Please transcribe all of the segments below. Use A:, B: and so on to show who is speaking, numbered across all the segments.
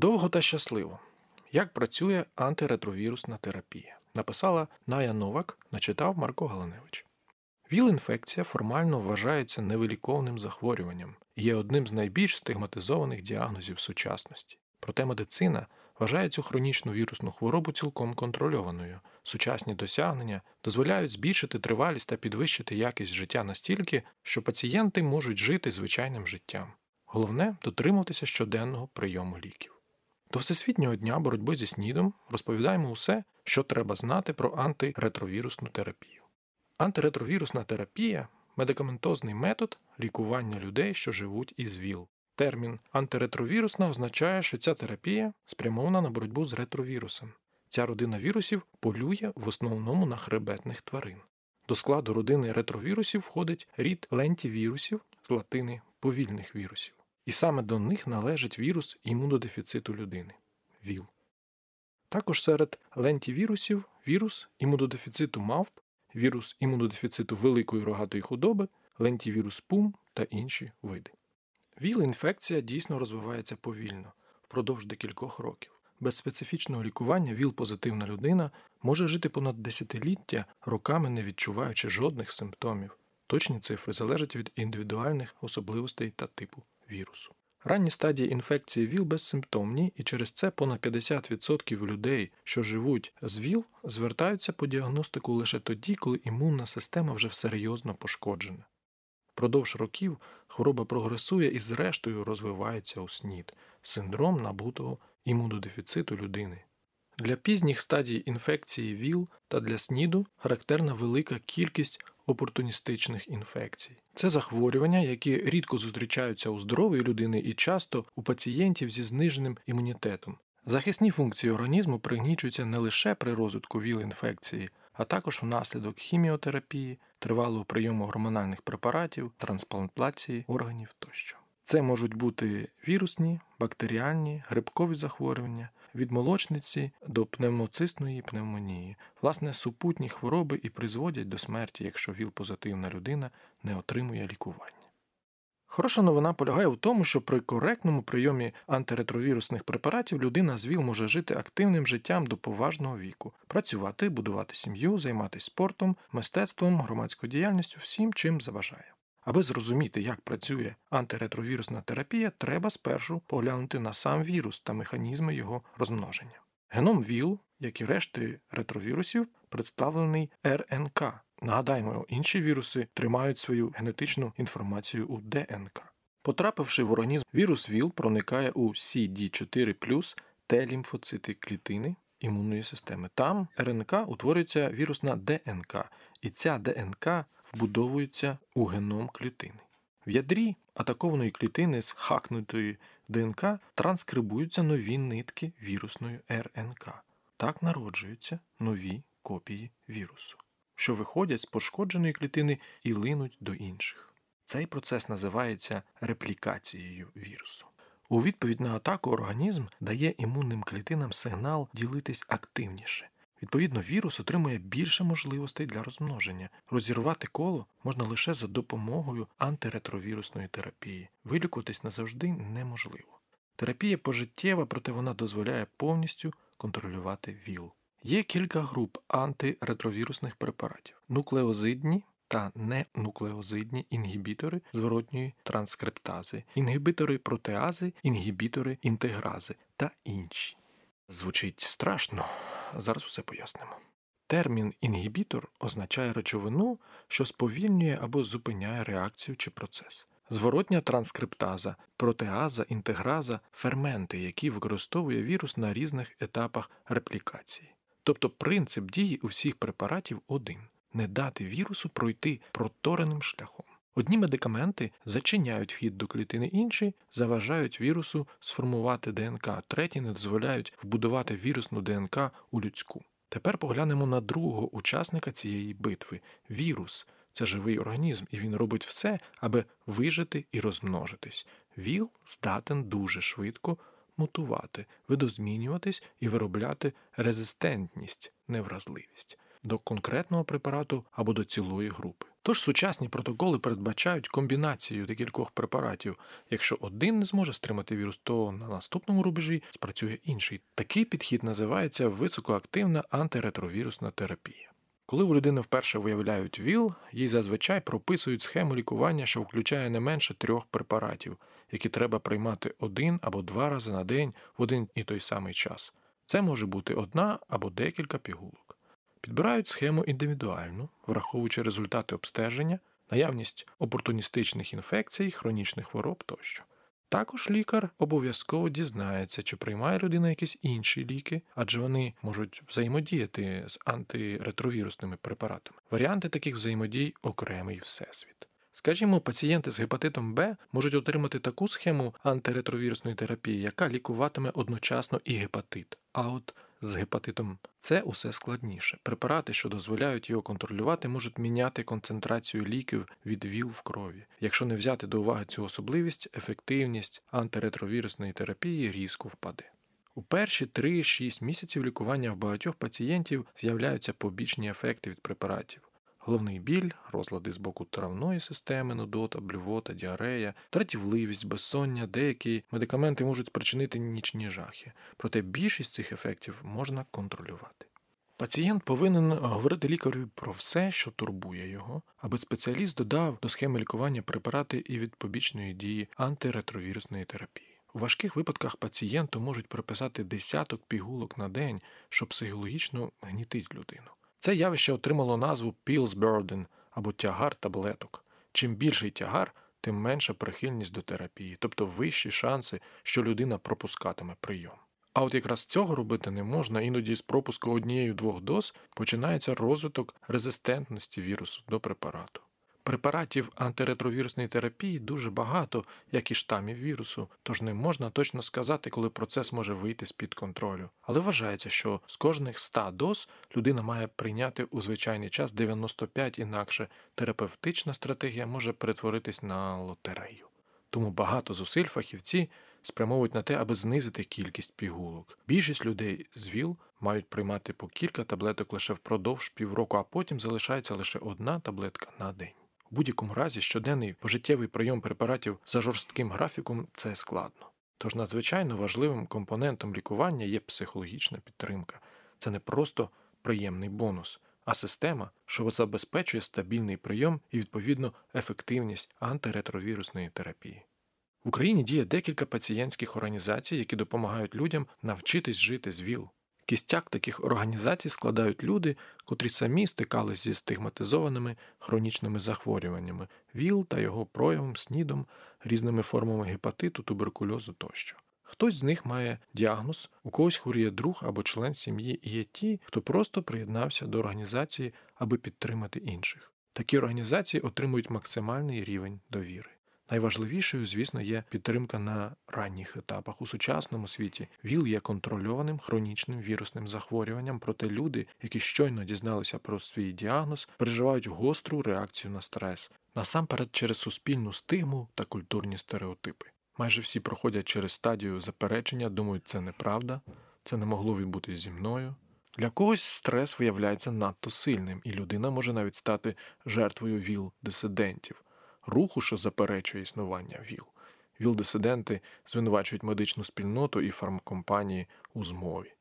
A: Довго та щасливо. Як працює антиретровірусна терапія? Написала Ная Новак, начитав Марко Галаневич. ВІЛ-інфекція формально вважається невиліковним захворюванням і є одним з найбільш стигматизованих діагнозів сучасності. Проте медицина вважає цю хронічну вірусну хворобу цілком контрольованою. Сучасні досягнення дозволяють збільшити тривалість та підвищити якість життя настільки, що пацієнти можуть жити звичайним життям. Головне дотримуватися щоденного прийому ліків. До Всесвітнього дня боротьби зі снідом розповідаємо усе, що треба знати про антиретровірусну терапію. Антиретровірусна терапія медикаментозний метод лікування людей, що живуть із ВІЛ. Термін антиретровірусна означає, що ця терапія спрямована на боротьбу з ретровірусом. Ця родина вірусів полює в основному на хребетних тварин. До складу родини ретровірусів входить рід лентівірусів з латини повільних вірусів. І саме до них належить вірус імунодефіциту людини ВІЛ. Також серед лентівірусів вірус імунодефіциту мавп, вірус імунодефіциту великої рогатої худоби, лентівірус пум та інші види. ВІЛ-інфекція дійсно розвивається повільно впродовж декількох років. Без специфічного лікування ВІЛ-позитивна людина може жити понад десятиліття, роками не відчуваючи жодних симптомів. Точні цифри залежать від індивідуальних особливостей та типу вірусу. Ранні стадії інфекції ВІЛ безсимптомні, і через це понад 50% людей, що живуть з ВІЛ, звертаються по діагностику лише тоді, коли імунна система вже серйозно пошкоджена. Продовж років хвороба прогресує і, зрештою, розвивається у СНІД синдром набутого імунодефіциту людини. Для пізніх стадій інфекції ВІЛ та для СНІДу характерна велика кількість опортуністичних інфекцій. Це захворювання, які рідко зустрічаються у здорової людини і часто у пацієнтів зі зниженим імунітетом. Захисні функції організму пригнічуються не лише при розвитку ВІЛ-інфекції, а також внаслідок хіміотерапії, тривалого прийому гормональних препаратів, трансплантації органів тощо. Це можуть бути вірусні, бактеріальні, грибкові захворювання, від молочниці до пневмоцистної пневмонії, власне, супутні хвороби і призводять до смерті, якщо ВІЛ-позитивна людина не отримує лікування. Хороша новина полягає в тому, що при коректному прийомі антиретровірусних препаратів людина з ВІЛ може жити активним життям до поважного віку, працювати, будувати сім'ю, займатися спортом, мистецтвом, громадською діяльністю, всім, чим заважає. Аби зрозуміти, як працює антиретровірусна терапія, треба спершу поглянути на сам вірус та механізми його розмноження. Геном ВІЛ, як і решти ретровірусів, представлений РНК. Нагадаємо, інші віруси тримають свою генетичну інформацію у ДНК. Потрапивши в організм, вірус ВІЛ проникає у CD4 Т-лімфоцити клітини імунної системи. Там РНК утворюється вірусна ДНК, і ця ДНК вбудовується у геном клітини. В ядрі атакованої клітини з хакнутої ДНК транскрибуються нові нитки вірусної РНК. Так народжуються нові копії вірусу, що виходять з пошкодженої клітини і линуть до інших. Цей процес називається реплікацією вірусу. У відповідь на атаку організм дає імунним клітинам сигнал ділитись активніше. Відповідно, вірус отримує більше можливостей для розмноження. Розірвати коло можна лише за допомогою антиретровірусної терапії. Вилікуватись назавжди неможливо. Терапія пожиттєва, проте вона дозволяє повністю контролювати ВІЛ. Є кілька груп антиретровірусних препаратів: нуклеозидні та ненуклеозидні інгібітори зворотньої транскриптази, інгібітори протеази, інгібітори інтегрази та інші. Звучить страшно, зараз усе пояснимо. Термін інгібітор означає речовину, що сповільнює або зупиняє реакцію чи процес. Зворотня транскриптаза, протеаза, інтеграза ферменти, які використовує вірус на різних етапах реплікації. Тобто принцип дії у всіх препаратів один не дати вірусу пройти протореним шляхом. Одні медикаменти зачиняють вхід до клітини, інші заважають вірусу сформувати ДНК, треті не дозволяють вбудувати вірусну ДНК у людську. Тепер поглянемо на другого учасника цієї битви вірус. Це живий організм, і він робить все, аби вижити і розмножитись. ВІЛ здатен дуже швидко мутувати, видозмінюватись і виробляти резистентність, невразливість до конкретного препарату або до цілої групи. Тож сучасні протоколи передбачають комбінацію декількох препаратів. Якщо один не зможе стримати вірус, то на наступному рубежі спрацює інший. Такий підхід називається високоактивна антиретровірусна терапія. Коли у людини вперше виявляють ВІЛ, їй зазвичай прописують схему лікування, що включає не менше трьох препаратів, які треба приймати один або два рази на день в один і той самий час. Це може бути одна або декілька пігулок. Підбирають схему індивідуальну, враховуючи результати обстеження, наявність опортуністичних інфекцій, хронічних хвороб тощо. Також лікар обов'язково дізнається, чи приймає людина якісь інші ліки, адже вони можуть взаємодіяти з антиретровірусними препаратами. Варіанти таких взаємодій окремий всесвіт. Скажімо, пацієнти з гепатитом Б можуть отримати таку схему антиретровірусної терапії, яка лікуватиме одночасно і гепатит. А от з гепатитом С усе складніше. Препарати, що дозволяють його контролювати, можуть міняти концентрацію ліків від ВІЛ в крові. Якщо не взяти до уваги цю особливість, ефективність антиретровірусної терапії різко впаде. У перші 3-6 місяців лікування в багатьох пацієнтів з'являються побічні ефекти від препаратів. Головний біль, розлади з боку травної системи, нудота, блювота, діарея, дратівливість, безсоння, деякі медикаменти можуть спричинити нічні жахи, проте більшість цих ефектів можна контролювати. Пацієнт повинен говорити лікарю про все, що турбує його, аби спеціаліст додав до схеми лікування препарати і від побічної дії антиретровірусної терапії. У важких випадках пацієнту можуть приписати десяток пігулок на день, що психологічно гнітить людину. Це явище отримало назву Pills Burden або тягар таблеток. Чим більший тягар, тим менша прихильність до терапії, тобто вищі шанси, що людина пропускатиме прийом. А от якраз цього робити не можна, іноді з пропуску однієї-двох доз починається розвиток резистентності вірусу до препарату. Препаратів антиретровірусної терапії дуже багато, як і штамів вірусу, тож не можна точно сказати, коли процес може вийти з-під контролю. Але вважається, що з кожних 100 доз людина має прийняти у звичайний час 95, інакше терапевтична стратегія може перетворитись на лотерею. Тому багато зусиль фахівці спрямовують на те, аби знизити кількість пігулок. Більшість людей з ВІЛ мають приймати по кілька таблеток лише впродовж півроку, а потім залишається лише одна таблетка на день. У будь-якому разі щоденний пожиттєвий прийом препаратів за жорстким графіком це складно. Тож надзвичайно важливим компонентом лікування є психологічна підтримка. Це не просто приємний бонус, а система, що забезпечує стабільний прийом і, відповідно, ефективність антиретровірусної терапії. В Україні діє декілька пацієнтських організацій, які допомагають людям навчитись жити з ВІЛ. Кістяк таких організацій складають люди, котрі самі стикались зі стигматизованими хронічними захворюваннями, ВІЛ та його проявом, снідом, різними формами гепатиту, туберкульозу тощо. Хтось з них має діагноз, у когось хворіє друг або член сім'ї, і є ті, хто просто приєднався до організації, аби підтримати інших. Такі організації отримують максимальний рівень довіри. Найважливішою, звісно, є підтримка на ранніх етапах у сучасному світі. ВІЛ є контрольованим хронічним вірусним захворюванням, проте люди, які щойно дізналися про свій діагноз, переживають гостру реакцію на стрес, насамперед через суспільну стигму та культурні стереотипи. Майже всі проходять через стадію заперечення, думають, це неправда, це не могло відбутися зі мною. Для когось стрес виявляється надто сильним, і людина може навіть стати жертвою ВІЛ-дисидентів руху, що заперечує існування ВІЛ. ВІЛ-дисиденти звинувачують медичну спільноту і фармкомпанії у змові.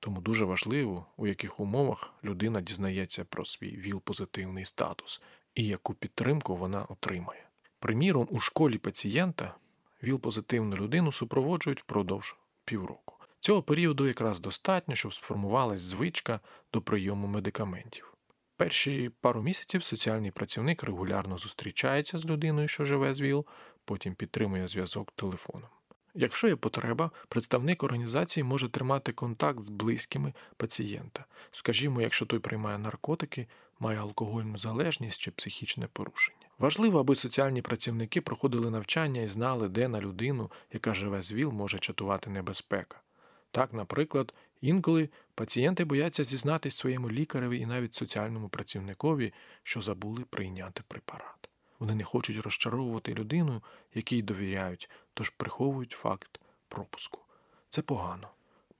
A: Тому дуже важливо, у яких умовах людина дізнається про свій ВІЛ-позитивний статус і яку підтримку вона отримає. Приміром, у школі пацієнта ВІЛ-позитивну людину супроводжують впродовж півроку. Цього періоду якраз достатньо, щоб сформувалась звичка до прийому медикаментів. Перші пару місяців соціальний працівник регулярно зустрічається з людиною, що живе з ВІЛ, потім підтримує зв'язок телефоном. Якщо є потреба, представник організації може тримати контакт з близькими пацієнта, скажімо, якщо той приймає наркотики, має алкогольну залежність чи психічне порушення. Важливо, аби соціальні працівники проходили навчання і знали, де на людину, яка живе з ВІЛ, може чатувати небезпека. Так, наприклад, інколи пацієнти бояться зізнатись своєму лікареві і навіть соціальному працівникові, що забули прийняти препарат. Вони не хочуть розчаровувати людину, якій довіряють, тож приховують факт пропуску. Це погано,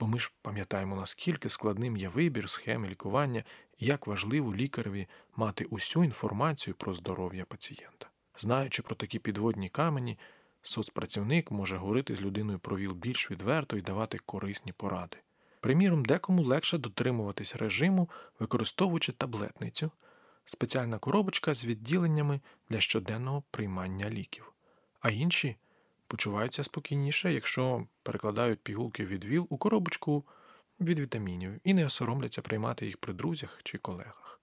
A: бо ми ж пам'ятаємо, наскільки складним є вибір схеми лікування і як важливо лікареві мати усю інформацію про здоров'я пацієнта. Знаючи про такі підводні камені, соцпрацівник може говорити з людиною про ВІЛ більш відверто і давати корисні поради. Приміром, декому легше дотримуватись режиму, використовуючи таблетницю, спеціальна коробочка з відділеннями для щоденного приймання ліків, а інші почуваються спокійніше, якщо перекладають пігулки від ВІЛ у коробочку від вітамінів і не соромляться приймати їх при друзях чи колегах.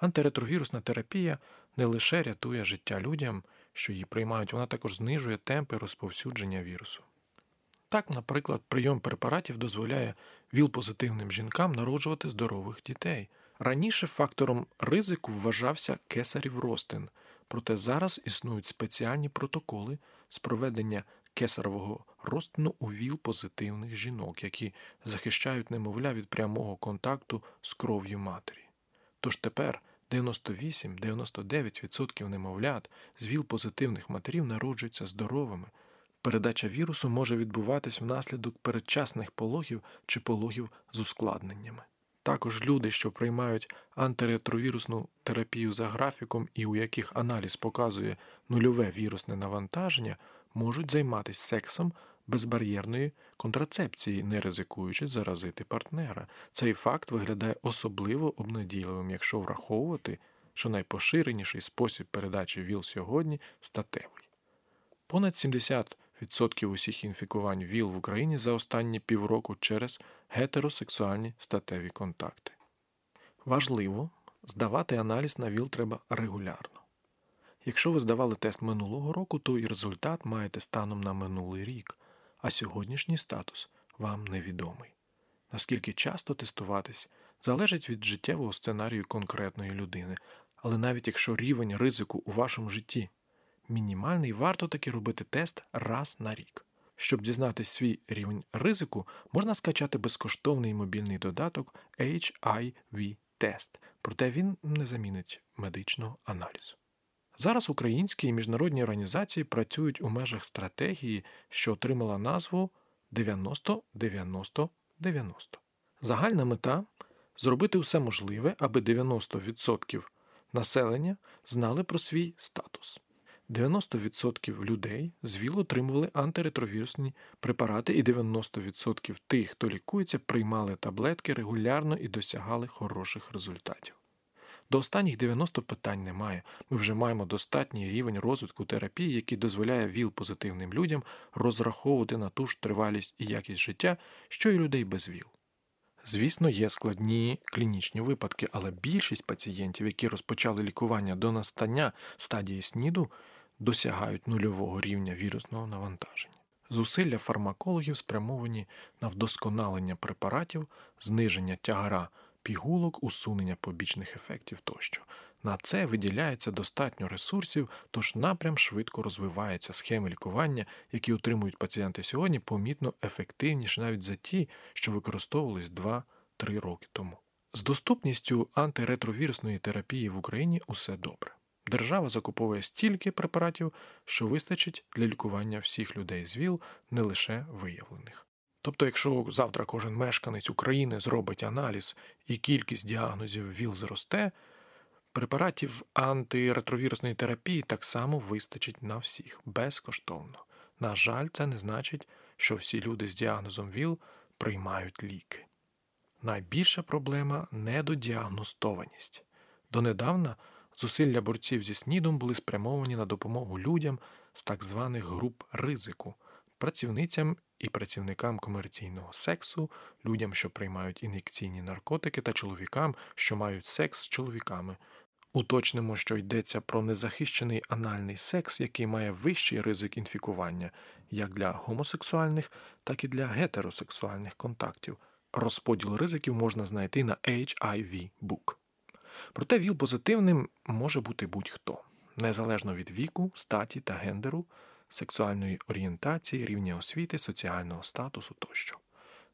A: Антиретровірусна терапія не лише рятує життя людям, що її приймають, вона також знижує темпи розповсюдження вірусу. Так, наприклад, прийом препаратів дозволяє ВІЛ-позитивним жінкам народжувати здорових дітей. Раніше фактором ризику вважався кесарів ростин, проте зараз існують спеціальні протоколи з проведення кесарового розтину у ВІЛ-позитивних жінок, які захищають немовля від прямого контакту з кров'ю матері. Тож тепер 98-99% немовлят з ВІЛ-позитивних матерів народжуються здоровими. Передача вірусу може відбуватись внаслідок передчасних пологів чи пологів з ускладненнями. Також люди, що приймають антиретровірусну терапію за графіком і у яких аналіз показує нульове вірусне навантаження, можуть займатися сексом безбар'єрної контрацепції, не ризикуючи заразити партнера. Цей факт виглядає особливо обнадійливим, якщо враховувати, що найпоширеніший спосіб передачі ВІЛ сьогодні статевий. Понад 70% усіх інфікувань ВІЛ в Україні за останні півроку через гетеросексуальні статеві контакти. Важливо, здавати аналіз на ВІЛ треба регулярно. Якщо ви здавали тест минулого року, то і результат маєте станом на минулий рік, а сьогоднішній статус вам невідомий. Наскільки часто тестуватись залежить від життєвого сценарію конкретної людини, але навіть якщо рівень ризику у вашому житті мінімальний, варто таки робити тест раз на рік. Щоб дізнатися свій рівень ризику, можна скачати безкоштовний мобільний додаток HIV Test, проте він не замінить медичного аналізу. Зараз українські і міжнародні організації працюють у межах стратегії, що отримала назву 90-90-90. Загальна мета зробити все можливе, аби 90% населення знали про свій статус. 90% людей з ВІЛ отримували антиретровірусні препарати, і 90% тих, хто лікується, приймали таблетки регулярно і досягали хороших результатів. До останніх 90 питань немає. Ми вже маємо достатній рівень розвитку терапії, який дозволяє ВІЛ-позитивним людям розраховувати на ту ж тривалість і якість життя, що й людей без ВІЛ. Звісно, є складні клінічні випадки, але більшість пацієнтів, які розпочали лікування до настання стадії СНІДу, досягають нульового рівня вірусного навантаження. Зусилля фармакологів спрямовані на вдосконалення препаратів, зниження тягара пігулок, усунення побічних ефектів тощо. На це виділяється достатньо ресурсів, тож напрям швидко розвивається схеми лікування, які отримують пацієнти сьогодні, помітно ефективніше навіть за ті, що використовувались 2-3 роки тому. З доступністю антиретровірусної терапії в Україні усе добре. Держава закуповує стільки препаратів, що вистачить для лікування всіх людей з ВІЛ, не лише виявлених. Тобто, якщо завтра кожен мешканець України зробить аналіз і кількість діагнозів ВІЛ зросте, препаратів антиретровірусної терапії так само вистачить на всіх безкоштовно. На жаль, це не значить, що всі люди з діагнозом ВІЛ приймають ліки. Найбільша проблема недодіагностованість. Донедавна зусилля борців зі СНІДом були спрямовані на допомогу людям з так званих груп ризику, працівницям і працівникам комерційного сексу, людям, що приймають ін'єкційні наркотики, та чоловікам, що мають секс з чоловіками. Уточнимо, що йдеться про незахищений анальний секс, який має вищий ризик інфікування як для гомосексуальних, так і для гетеросексуальних контактів. Розподіл ризиків можна знайти на HIV Book. Проте ВІЛ позитивним може бути будь-хто, незалежно від віку, статі та гендеру, сексуальної орієнтації, рівня освіти, соціального статусу тощо.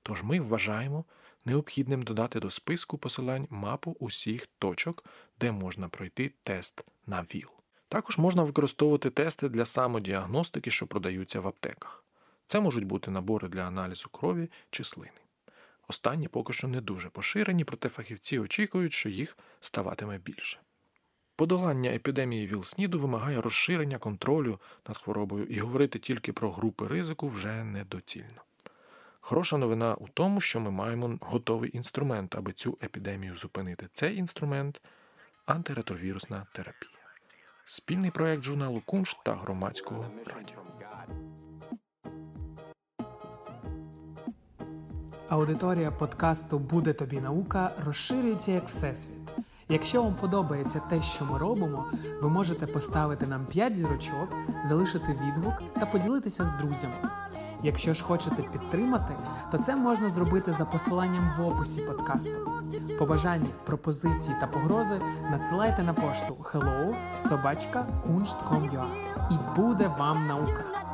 A: Тож ми вважаємо необхідним додати до списку посилань мапу усіх точок, де можна пройти тест на ВІЛ. Також можна використовувати тести для самодіагностики, що продаються в аптеках. Це можуть бути набори для аналізу крові чи слини. Останні поки що не дуже поширені, проте фахівці очікують, що їх ставатиме більше. Подолання епідемії ВІЛ-СНІДу вимагає розширення контролю над хворобою і говорити тільки про групи ризику вже недоцільно. Хороша новина у тому, що ми маємо готовий інструмент, аби цю епідемію зупинити. Цей інструмент антиретровірусна терапія. Спільний проект журналу Кунш та громадського радіо.
B: Аудиторія подкасту Буде тобі наука розширюється як всесвіт. Якщо вам подобається те, що ми робимо, ви можете поставити нам 5 зірочок, залишити відгук та поділитися з друзями. Якщо ж хочете підтримати, то це можна зробити за посиланням в описі подкасту. Побажання, пропозиції та погрози надсилайте на пошту hello собачка і буде вам наука.